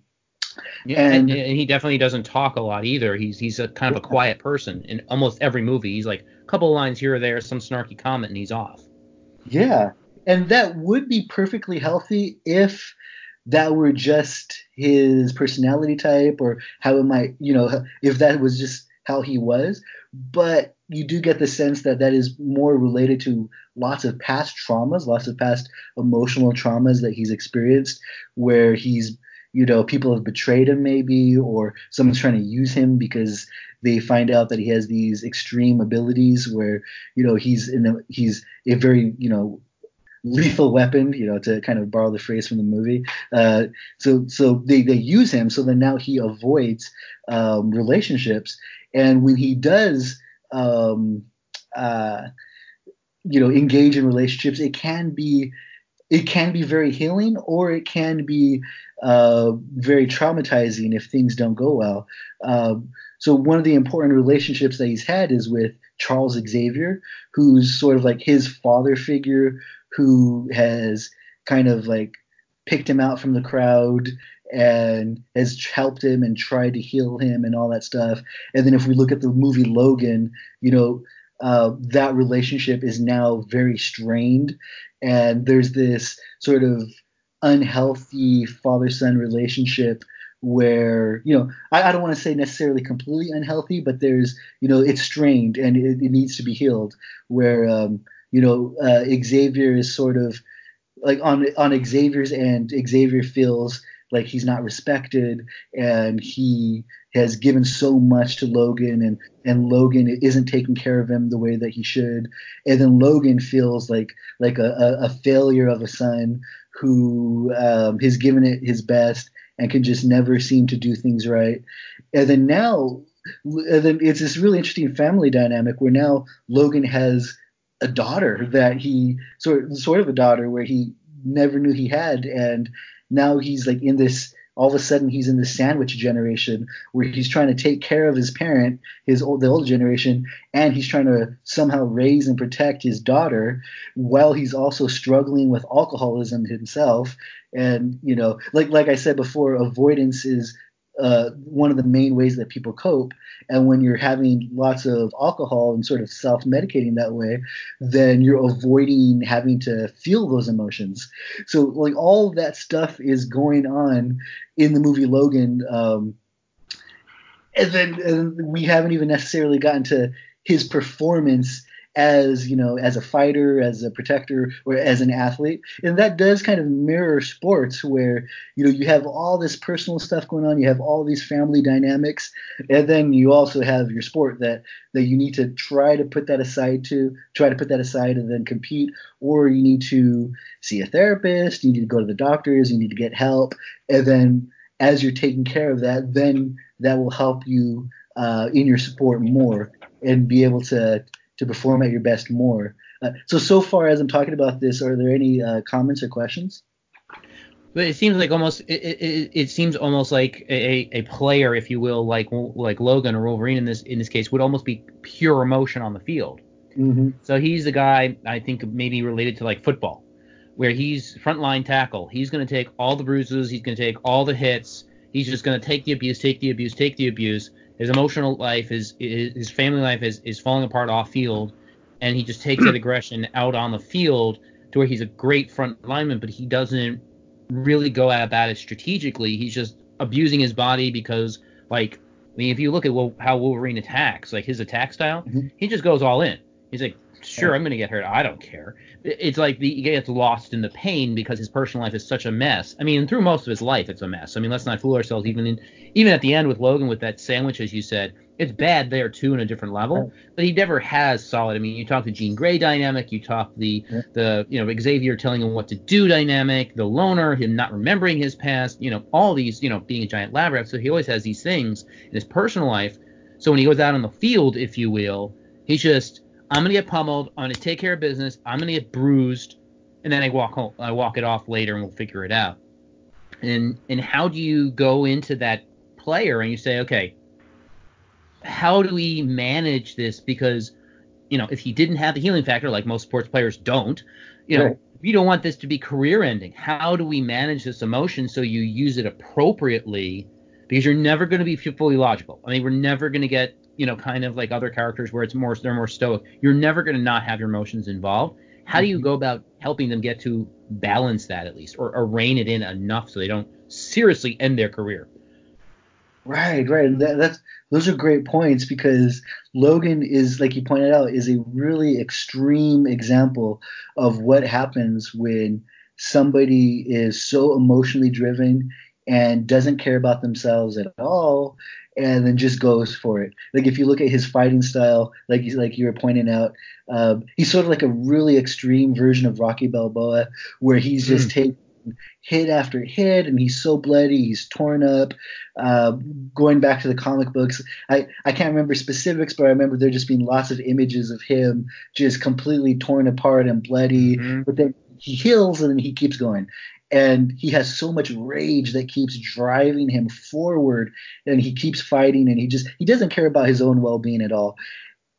Yeah, and, And- and he definitely doesn't talk a lot either. He's he's a kind of a quiet person in almost every movie. He's like a couple of lines here or there, some snarky comment, and he's off. Yeah, and that would be perfectly healthy if that were just his personality type or how it might, you know, if that was just how he was. But you do get the sense that that is more related to lots of past traumas, lots of past emotional traumas that he's experienced, where he's, you know, people have betrayed him maybe, or someone's trying to use him because they find out that he has these extreme abilities where you know he's in a, he's a very you know lethal weapon, you know, to kind of borrow the phrase from the movie. Uh, so so they, they use him. So then now he avoids um, relationships, and when he does, um, uh, you know, engage in relationships, it can be it can be very healing, or it can be uh, very traumatizing if things don't go well. Um, so one of the important relationships that he's had is with Charles Xavier, who's sort of like his father figure, who has kind of like picked him out from the crowd and has helped him and tried to heal him and all that stuff. And then if we look at the movie Logan, you know, uh, that relationship is now very strained, and there's this sort of unhealthy father-son relationship where you know I, I don't want to say necessarily completely unhealthy, but there's you know it's strained and it, it needs to be healed. Where um, you know, uh, Xavier is sort of like on on Xavier's end. Xavier feels like he's not respected, and he has given so much to Logan, and and Logan isn't taking care of him the way that he should, and then Logan feels like like a, a, failure of a son who um, has given it his best and can just never seem to do things right, and then now. And then it's this really interesting family dynamic where now Logan has a daughter that he sort sort of a daughter where he never knew he had, and now he's like in this. All of a sudden, he's in the sandwich generation where he's trying to take care of his parent, his old, the old generation, and he's trying to somehow raise and protect his daughter, while he's also struggling with alcoholism himself. And you know, like like I said before, avoidance is uh, one of the main ways that people cope. And when you're having lots of alcohol and sort of self medicating that way, then you're avoiding having to feel those emotions. So, like, all that stuff is going on in the movie Logan. Um, and then and we haven't even necessarily gotten to his performance as you know as a fighter as a protector or as an athlete. And that does kind of mirror sports where you know you have all this personal stuff going on you have all these family dynamics and then you also have your sport that that you need to try to put that aside to try to put that aside and then compete or you need to see a therapist you need to go to the doctors you need to get help and then as you're taking care of that then that will help you uh, in your sport more and be able to to perform at your best more. Uh, so so far as I'm talking about this, are there any uh, comments or questions? But it seems like almost it, it, it seems almost like a, a player, if you will, like like Logan or Wolverine in this in this case, would almost be pure emotion on the field. Mm-hmm. So he's the guy I think maybe related to like football, where he's frontline tackle. He's going to take all the bruises. He's going to take all the hits. He's just going to take the abuse, take the abuse, take the abuse his emotional life, his his family life is is falling apart off field, and he just takes that aggression out on the field to where he's a great front lineman, but he doesn't really go about it strategically. He's just abusing his body because, like, I mean, if you look at how Wolverine attacks, like his attack style, mm-hmm. he just goes all in. He's like, sure, I'm going to get hurt. I don't care. It's like the, he gets lost in the pain because his personal life is such a mess. I mean, through most of his life, it's a mess. I mean, let's not fool ourselves. Even in even at the end with Logan with that sandwich, as you said, it's bad there too in a different level. But he never has solid. I mean, you talk the Jean Grey dynamic, you talk the yeah. the you know Xavier telling him what to do dynamic, the loner, him not remembering his past, you know, all these, you know, being a giant lab rat. So he always has these things in his personal life. So when he goes out on the field, if you will, he's just I'm gonna get pummeled. I'm gonna take care of business. I'm gonna get bruised, and then I walk home. I walk it off later, and we'll figure it out. And and how do you go into that player and you say, okay, how do we manage this? Because you know, if he didn't have the healing factor, like most sports players don't, you know, right. you don't want this to be career ending. How do we manage this emotion so you use it appropriately? Because you're never going to be fully logical. I mean, we're never going to get you know, kind of like other characters where it's more they're more stoic. You're never going to not have your emotions involved. How do you mm-hmm. go about helping them get to balance that at least, or, or rein it in enough so they don't seriously end their career? Right, right. That, that's those are great points because Logan is, like you pointed out, is a really extreme example of what happens when somebody is so emotionally driven and doesn't care about themselves at all and then just goes for it. Like if you look at his fighting style, like you, like you were pointing out, um, he's sort of like a really extreme version of Rocky Balboa, where he's just mm. taking hit after hit, and he's so bloody, he's torn up. Uh, going back to the comic books, I, I can't remember specifics, but I remember there just being lots of images of him just completely torn apart and bloody. Mm-hmm. But then he heals and then he keeps going. And he has so much rage that keeps driving him forward, and he keeps fighting, and he just he doesn't care about his own well-being at all.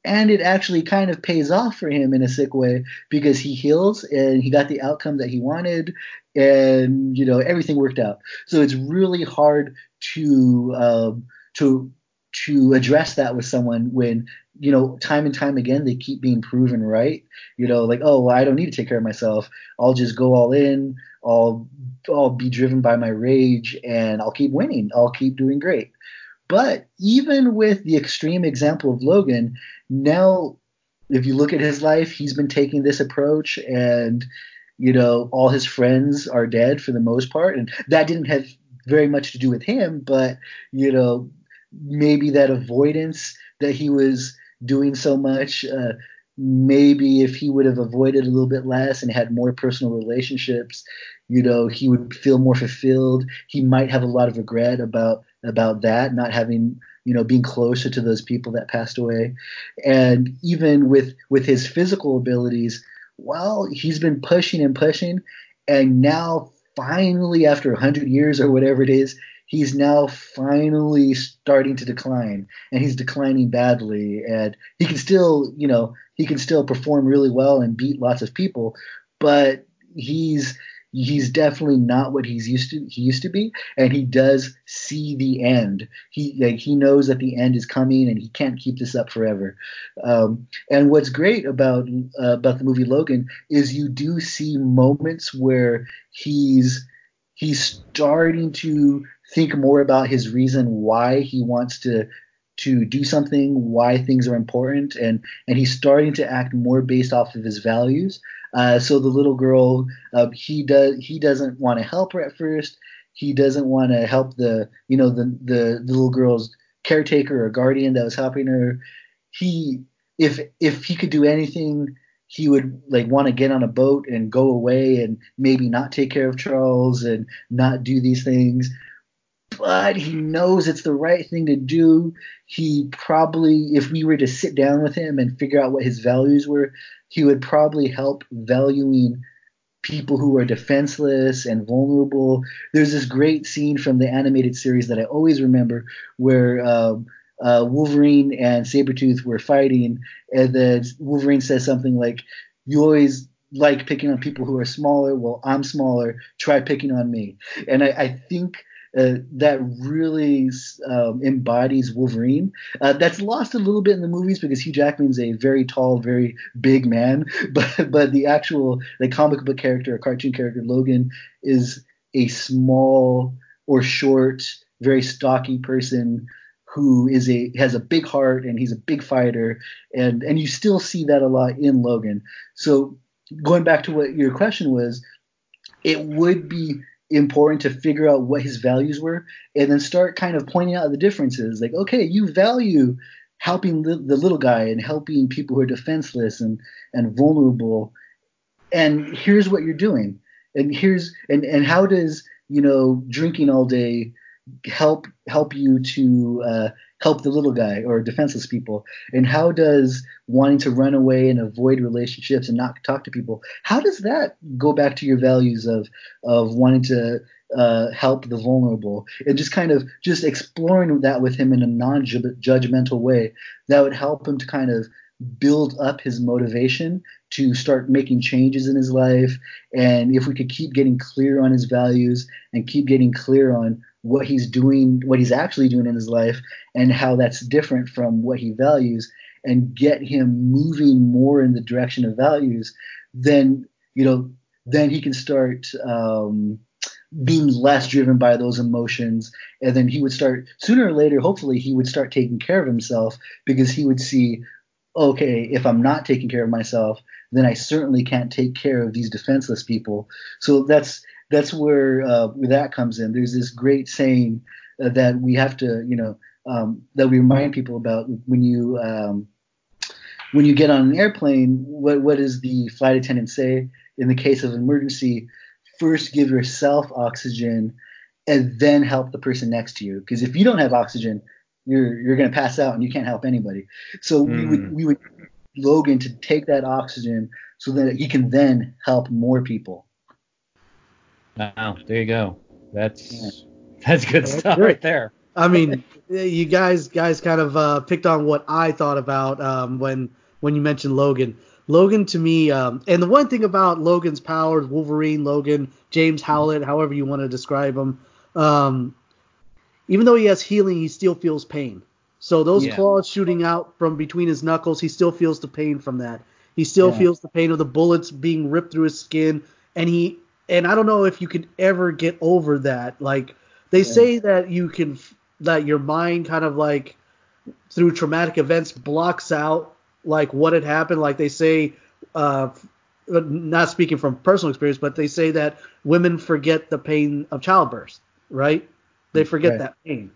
And it actually kind of pays off for him in a sick way because he heals and he got the outcome that he wanted and you know everything worked out. So it's really hard to um, to to address that with someone when you know time and time again they keep being proven right. You know like oh well, i don't need to take care of myself. I'll just go all in i'll i'll be driven by my rage and i'll keep winning. I'll keep doing great. But even with the extreme example of logan now if you look at his life he's been taking this approach and you know all his friends are dead for the most part. And that didn't have very much to do with him but you know maybe that avoidance that he was doing so much uh, maybe if he would have avoided a little bit less and had more personal relationships you know he would feel more fulfilled. He might have a lot of regret about about that not having you know being closer to those people that passed away. And even with with his physical abilities well he's been pushing and pushing. And now finally after 100 years or whatever it is he's now finally starting to decline. And he's declining badly. And he can still you know he can still perform really well and beat lots of people. But he's he's definitely not what he's used to he used to be and he does see the end he like he knows that the end is coming and he can't keep this up forever um, and what's great about uh, about the movie logan is you do see moments where he's he's starting to think more about his reason why he wants to to do something, why things are important, and and he's starting to act more based off of his values. Uh, so the little girl, uh, he does he doesn't want to help her at first. He doesn't want to help the you know the, the the little girl's caretaker or guardian that was helping her. He if if he could do anything, he would like want to get on a boat and go away and maybe not take care of Charles and not do these things but he knows it's the right thing to do. He probably, if we were to sit down with him and figure out what his values were, he would probably help valuing people who are defenseless and vulnerable. There's this great scene from the animated series that I always remember where um, uh, Wolverine and Sabretooth were fighting, and then Wolverine says something like, You always like picking on people who are smaller. Well, I'm smaller. Try picking on me. And I, I think uh, that really um, embodies Wolverine. Uh, that's lost a little bit in the movies because Hugh Jackman's a very tall, very big man, [LAUGHS] but but the actual the comic book character, or cartoon character Logan, is a small or short, very stocky person who is a has a big heart and he's a big fighter and and you still see that a lot in Logan. So going back to what your question was, it would be important to figure out what his values were and then start kind of pointing out the differences. Like, okay, you value helping the, the little guy and helping people who are defenseless and, and vulnerable. And here's what you're doing. And here's and, and how does you know drinking all day help help you to uh, help the little guy or defenseless people? And how does wanting to run away and avoid relationships and not talk to people, how does that go back to your values of of wanting to uh, help the vulnerable and just kind of just exploring that with him in a non-judgmental way that would help him to kind of build up his motivation to start making changes in his life and if we could keep getting clear on his values and keep getting clear on what he's doing, what he's actually doing in his life, and how that's different from what he values, and get him moving more in the direction of values, then you know, then he can start um, being less driven by those emotions, and then he would start sooner or later. Hopefully, he would start taking care of himself because he would see, okay, if I'm not taking care of myself, then I certainly can't take care of these defenseless people. So that's that's where uh, where that comes in. There's this great saying uh, that we have to, you know, um, that we remind people about when you um, when you get on an airplane. What what does the flight attendant say in the case of emergency? First, give yourself oxygen, and then help the person next to you. Because if you don't have oxygen, you're you're gonna pass out and you can't help anybody. So mm. we would we would Logan to take that oxygen so that he can then help more people. Wow, there you go. That's yeah. that's good that's stuff right there. I mean, you guys guys kind of uh, picked on what I thought about um, when when you mentioned Logan. Logan to me, um, and the one thing about Logan's powers, Wolverine, Logan, James Howlett, however you want to describe him, um, even though he has healing, he still feels pain. So those yeah. claws shooting out from between his knuckles, he still feels the pain from that. He still yeah. feels the pain of the bullets being ripped through his skin, and he and I don't know if you could ever get over that. Like they yeah. say that you can that your mind kind of like through traumatic events blocks out like what had happened. Like they say, uh, not speaking from personal experience, but they say that women forget the pain of childbirth, right? They forget right. that pain.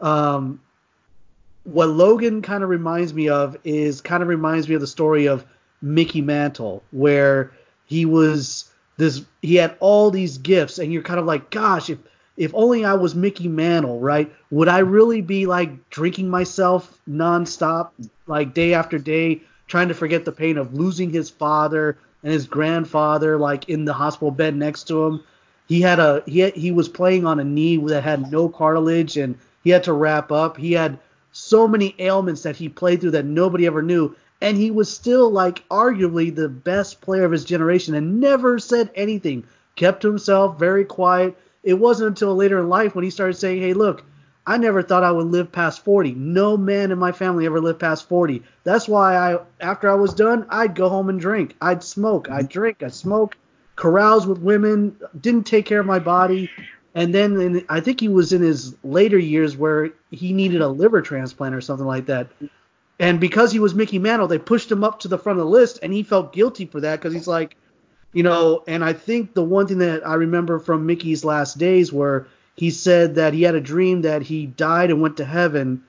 Um, what Logan kind of reminds me of is kind of reminds me of the story of Mickey Mantle, where he was this he had all these gifts, and you're kind of like, gosh, if if only I was Mickey Mantle, right? Would I really be like drinking myself nonstop, like day after day, trying to forget the pain of losing his father and his grandfather, like in the hospital bed next to him? He had a he had, he was playing on a knee that had no cartilage, and he had to wrap up. He had so many ailments that he played through that nobody ever knew, and he was still like arguably the best player of his generation, and never said anything. Kept to himself, very quiet it wasn't until later in life when he started saying, "Hey, look, I never thought I would live past 40. No man in my family ever lived past 40. That's why I, after I was done, I'd go home and drink. I'd smoke. I'd drink. I'd smoke. Carouse with women. Didn't take care of my body. And then in, I think he was in his later years where he needed a liver transplant or something like that. And because he was Mickey Mantle, they pushed him up to the front of the list, and he felt guilty for that because he's like, you know, and I think the one thing that I remember from Mickey's last days were he said that he had a dream that he died and went to heaven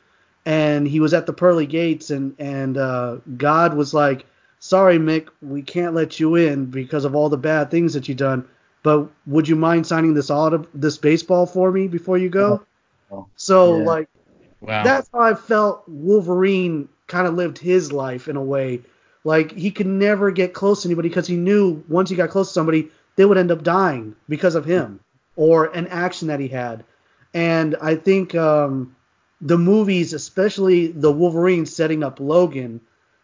and he was at the pearly gates and and uh, God was like, "Sorry, Mick, we can't let you in because of all the bad things that you've done. But would you mind signing this auto this baseball for me before you go?" Oh, so yeah. like, wow. that's how I felt. Wolverine kind of lived his life in a way like he could never get close to anybody because he knew once he got close to somebody, they would end up dying because of him or an action that he had. And I think um, the movies, especially the Wolverine setting up Logan,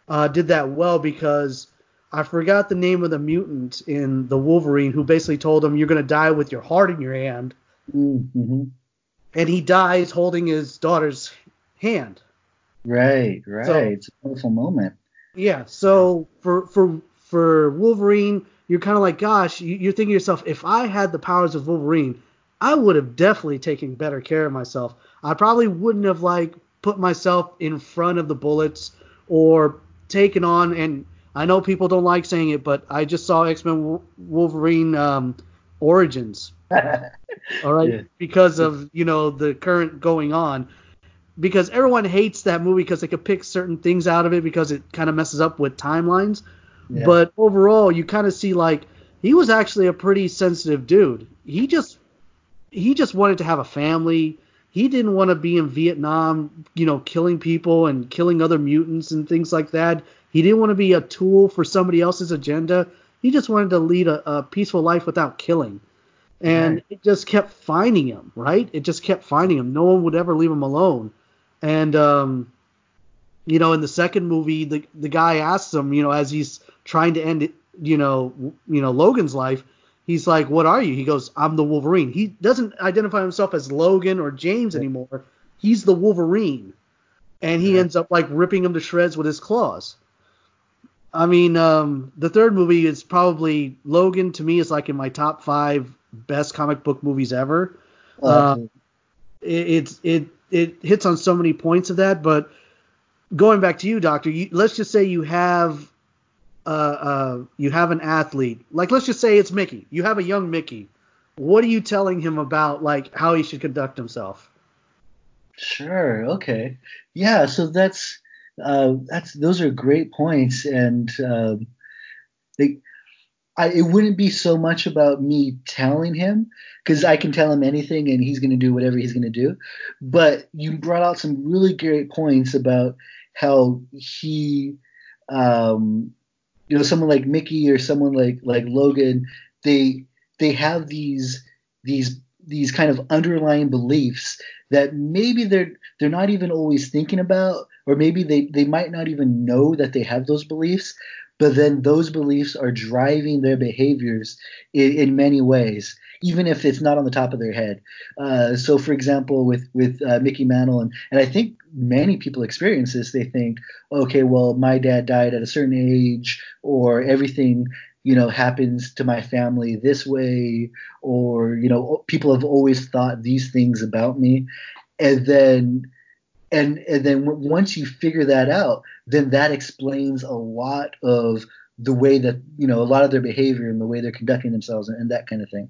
uh, did that well because I forgot the name of the mutant in the Wolverine who basically told him you're gonna die with your heart in your hand. Mm-hmm. And he dies holding his daughter's hand. Right, right. So, it's a beautiful moment. Yeah. So for for for Wolverine, you're kind of like, gosh, you're thinking to yourself, if I had the powers of Wolverine, I would have definitely taken better care of myself. I probably wouldn't have like put myself in front of the bullets or taken on. And I know people don't like saying it, but I just saw X Men Wolverine um, Origins. [LAUGHS] all right, yeah. because of you know the current going on because everyone hates that movie because they could pick certain things out of it because it kind of messes up with timelines. Yeah. But overall, you kind of see like he was actually a pretty sensitive dude. He just he just wanted to have a family. He didn't want to be in Vietnam, you know, killing people and killing other mutants and things like that. He didn't want to be a tool for somebody else's agenda. He just wanted to lead a, a peaceful life without killing. And right. it just kept finding him, right? It just kept finding him. No one would ever leave him alone. And um, you know, in the second movie, the the guy asks him, you know, as he's trying to end it, you know, you know Logan's life, he's like, "What are you?" He goes, "I'm the Wolverine." He doesn't identify himself as Logan or James anymore. He's the Wolverine, and he yeah. ends up like ripping him to shreds with his claws. I mean, um, the third movie is probably Logan. To me, is like in my top five best comic book movies ever. Uh, it, it's it it hits on so many points of that. But going back to you, Doctor, you, let's just say you have uh, uh, you have an athlete, like let's just say it's Mickey. You have a young Mickey. What are you telling him about like how he should conduct himself? Sure. Okay. Yeah. So that's uh, that's those are great points, and um, they. I, it wouldn't be so much about me telling him because I can tell him anything and he's going to do whatever he's going to do. But you brought out some really great points about how he, um, you know, someone like Mickey or someone like like Logan, they they have these these these kind of underlying beliefs that maybe they're they're not even always thinking about or maybe they they might not even know that they have those beliefs but then those beliefs are driving their behaviors in, in many ways even if it's not on the top of their head. Uh, so for example with with uh, mickey mantle and, and i think many people experience this. They think okay well my dad died at a certain age or everything you know happens to my family this way or you know people have always thought these things about me. And then and and then once you figure that out then that explains a lot of the way that you know a lot of their behavior and the way they're conducting themselves and, and that kind of thing.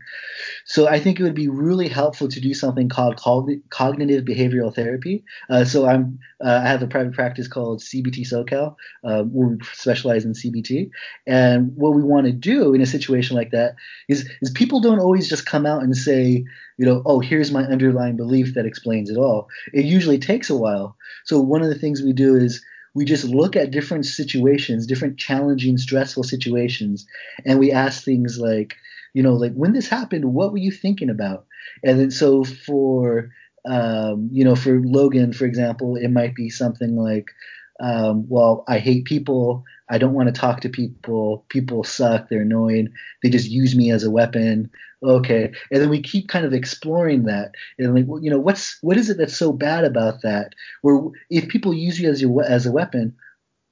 So I think it would be really helpful to do something called cognitive behavioral therapy. Uh, so I'm uh, I have a private practice called CBT SoCal. Uh, we specialize in CBT, and what we want to do in a situation like that is is people don't always just come out and say you know oh here's my underlying belief that explains it all. It usually takes a while. So one of the things we do is we just look at different situations, different challenging, stressful situations, and we ask things like, you know, like when this happened, what were you thinking about? And then so for um, you know, for Logan, for example, it might be something like, um, well, I hate people. I don't want to talk to people. People suck. They're annoying. They just use me as a weapon okay and then we keep kind of exploring that and like you know what's what is it that's so bad about that where if people use you as your as a weapon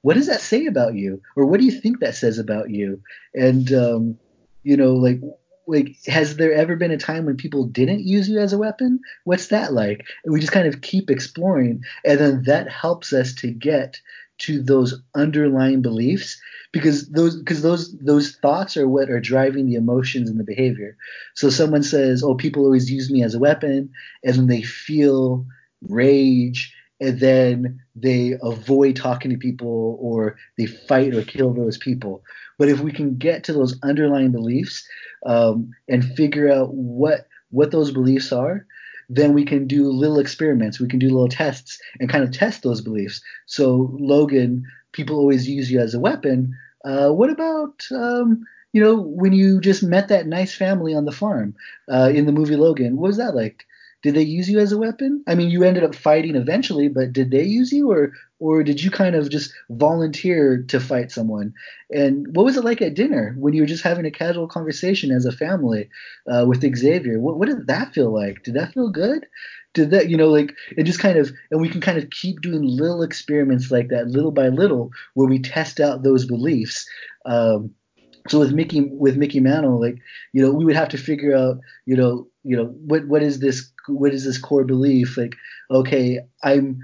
what does that say about you or what do you think that says about you and um, you know like like has there ever been a time when people didn't use you as a weapon what's that like and we just kind of keep exploring and then that helps us to get to those underlying beliefs because those because those those thoughts are what are driving the emotions and the behavior. So someone says, "Oh, people always use me as a weapon," and then they feel rage, and then they avoid talking to people or they fight or kill those people. But if we can get to those underlying beliefs um, and figure out what what those beliefs are, then we can do little experiments. We can do little tests and kind of test those beliefs. So Logan people always use you as a weapon. Uh, what about um, you know when you just met that nice family on the farm uh, in the movie Logan? What was that like? Did they use you as a weapon? I mean, you ended up fighting eventually, but did they use you, or or did you kind of just volunteer to fight someone? And what was it like at dinner when you were just having a casual conversation as a family uh, with Xavier? What, what did that feel like? Did that feel good? did that you know like it just kind of and we can kind of keep doing little experiments like that little by little where we test out those beliefs um, so with mickey with mickey mantle like you know we would have to figure out you know you know what what is this what is this core belief? Like okay i'm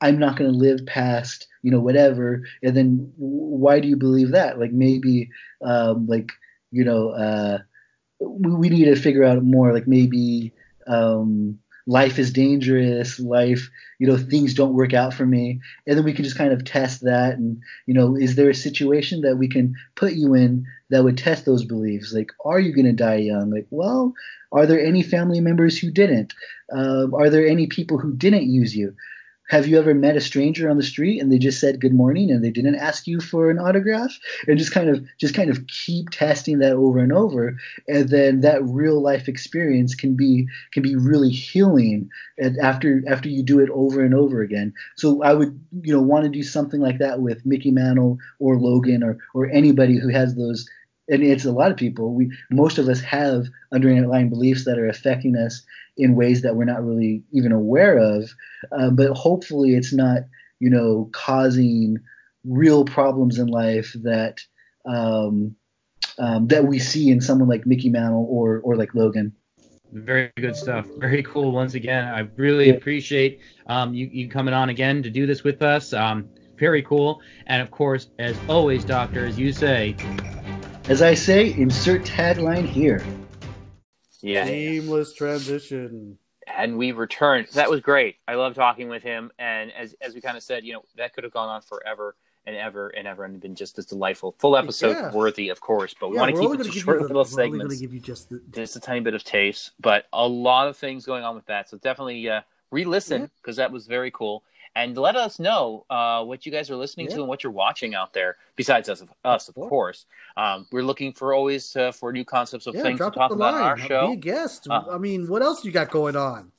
i'm not going to live past you know whatever. And then why do you believe that? Like maybe um like you know uh we, we need to figure out more like maybe um life is dangerous, life, you know, things don't work out for me. And then we can just kind of test that. And, you know, is there a situation that we can put you in that would test those beliefs? Like, are you going to die young? Like, well, are there any family members who didn't? Uh, are there any people who didn't use you? Have you ever met a stranger on the street and they just said good morning and they didn't ask you for an autograph? And just kind of just kind of keep testing that over and over. And then that real life experience can be can be really healing after after you do it over and over again. So i would you know want to do something like that with mickey mantle or logan or or anybody who has those and it's a lot of people we most of us have underlying beliefs that are affecting us in ways that we're not really even aware of. Uh, but hopefully, it's not you know causing real problems in life that um, um, that we see in someone like Mickey Mantle or or like Logan. Very good stuff. Very cool. Once again, I really appreciate um, you, you coming on again to do this with us. Um, very cool. And of course, as always, Doctor, as you say, as I say, insert tagline here. Yeah. Seamless transition. and we returned. That was great. I love talking with him, and as as we kind of said, you know, that could have gone on forever and ever and ever and been just this delightful full episode Yeah. worthy, of course. But we Yeah, want to keep it gonna to give short you the- little we're only going segments, to give you just the, just a tiny bit of taste. But a lot of things going on with that, so definitely uh, re-listen Yeah. because that was very cool. And let us know uh, what you guys are listening Yeah. to and what you're watching out there. Besides us, of us, of course. Um, we're looking for always uh, for new concepts of yeah, things to talk about our show. Be a guest. Uh, I mean, what else you got going on?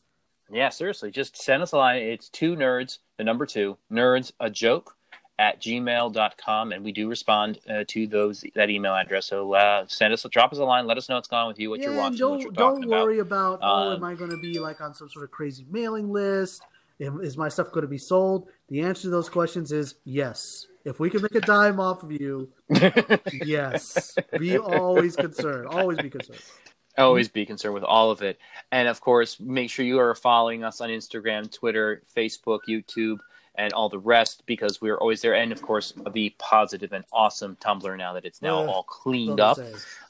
Yeah, seriously. Just send us a line. It's two nerds, the number two, nerds, a joke at gmail.com. And we do respond uh, to those that email address. So uh, send us, a drop us a line. Let us know what's going on with you, what yeah, you're watching, don't what you're don't about. worry about. oh, Um, am I going to be like on some sort of crazy mailing list? Is my stuff going to be sold? The answer to those questions is yes. If we can make a dime off of you, [LAUGHS] yes. Be always concerned. Always be concerned. Always be concerned with all of it. And of course, make sure you are following us on Instagram, Twitter, Facebook, YouTube, and all the rest because we're always there. And of course, the positive and awesome Tumblr now that it's now all cleaned up.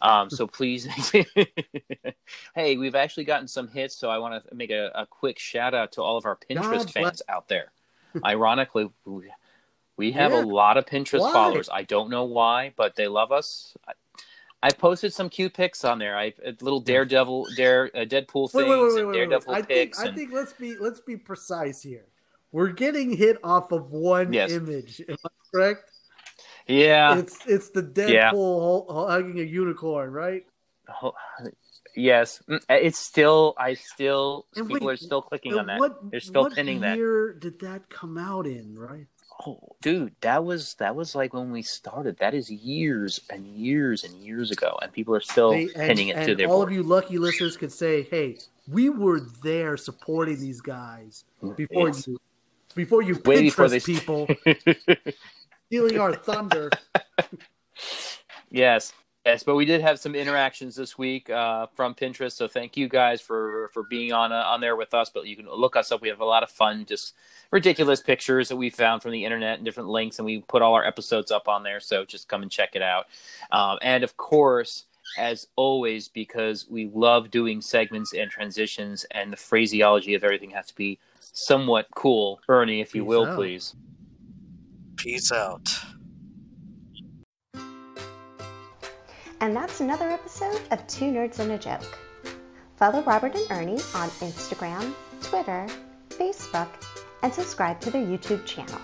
Um, so please, [LAUGHS] hey, we've actually gotten some hits. So I want to make a, a quick shout out to all of our Pinterest God fans out there. [LAUGHS] Ironically, we, we have Yeah. a lot of Pinterest Why? followers. I don't know why, but they love us. I, I posted some cute pics on there. I a little Daredevil, Dare, uh, Deadpool things, Wait, wait, wait, and. Daredevil I think pics. I think let's be let's be precise here. We're getting hit off of one Yes. image. Am I correct? yeah, it's it's the Deadpool Yeah. hugging a unicorn, right? Yes, Mm, it's still. I still And people wait, are still clicking on that. What, They're still pinning that. year did that come out in, right? Oh, dude, that was that was like when we started. That is years and years and years ago, and people are still They- and, pinning it and to their all board. of you lucky listeners could say, "Hey, we were there supporting these guys before Yes. you, before you Pinterest before they- people [LAUGHS] stealing our thunder." yes, yes, but we did have some interactions this week uh, from Pinterest, so thank you guys for for being on uh, on there with us. But you can look us up. We have a lot of fun, just ridiculous pictures that we found from the internet and different links, and we put all our episodes up on there. So just come and check it out. Um, and of course. As always, because we love doing segments and transitions, and the phraseology of everything has to be somewhat cool. Ernie, if you Peace will, out. please. Peace out. And that's another episode of Two Nerds and a Joke. Follow Robert and Ernie on Instagram, Twitter, Facebook, and subscribe to their YouTube channel.